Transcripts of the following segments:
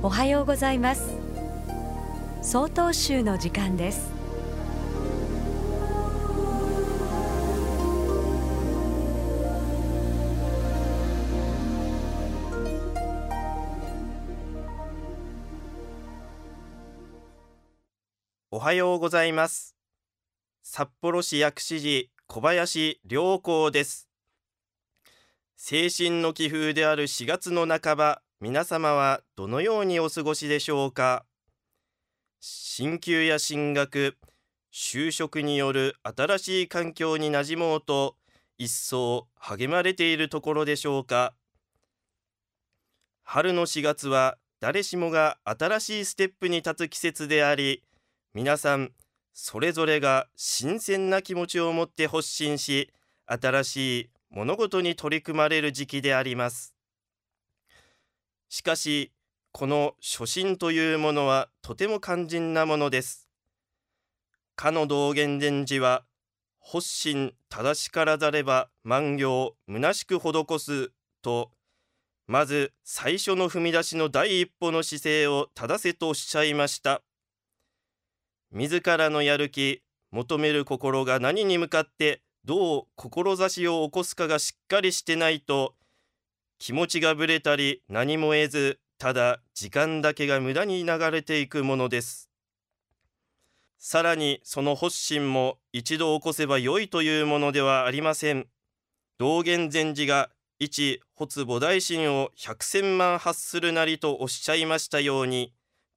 おはようございます。総統集の時間です。おはようございます。札幌市薬師寺小林良光です。精神の気風である4月の半ば皆様はどのようにお過ごしでしょうか？進級や進学就職による新しい環境に馴染もうと一層励まれているところでしょうか？春の4月は誰しもが新しいステップに立つ季節であり皆さんそれぞれが新鮮な気持ちを持って発信し新しい物事に取り組まれる時期であります。しかしこの初心というものはとても肝心なものです。かの道元禅師は発心正しからざれば万行虚しく施すとまず最初の踏み出しの第一歩の姿勢を正せとおっしゃいました。自らのやる気求める心が何に向かってどう志を起こすかがしっかりしてないと気持ちがぶれたり何も得ずただ時間だけが無駄に流れていくものです。さらにその発心も一度起こせば良いというものではありません。道元禅師が一発菩提心を百千万発するなりとおっしゃいましたように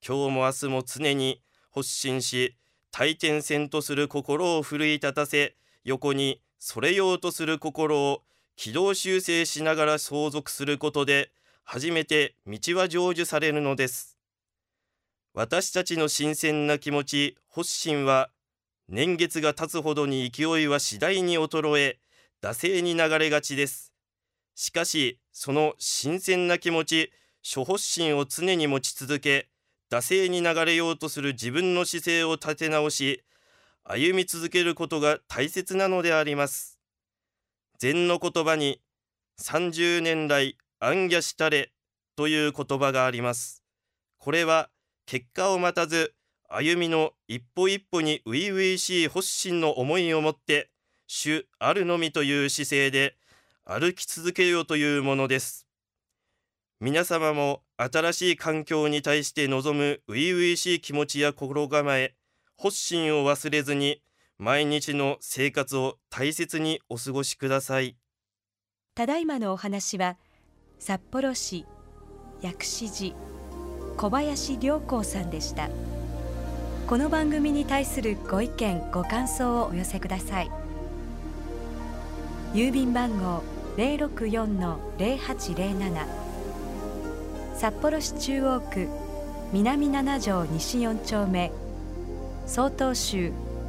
今日も明日も常に発信し大転線とする心を奮い立たせ横にそれようとする心を軌道修正しながら相続することで初めて道は成就されるのです。私たちの新鮮な気持ち発心は年月が経つほどに勢いは次第に衰え惰性に流れがちです。しかしその新鮮な気持ち諸発心を常に持ち続け惰性に流れようとする自分の姿勢を立て直し歩み続けることが大切なのであります。禅の言葉に30年来暗夜したれという言葉があります。これは結果を待たず歩みの一歩一歩に初々しい発心の思いを持って主あるのみという姿勢で歩き続けようというものです。皆様も新しい環境に対して望む初々しい気持ちや心構え発心を忘れずに毎日の生活を大切にお過ごしください。ただいまのお話は札幌市薬師寺小林良光さんでした。この番組に対するご意見ご感想をお寄せください。郵便番号064-0807札幌市中央区南七条西4丁目曹洞州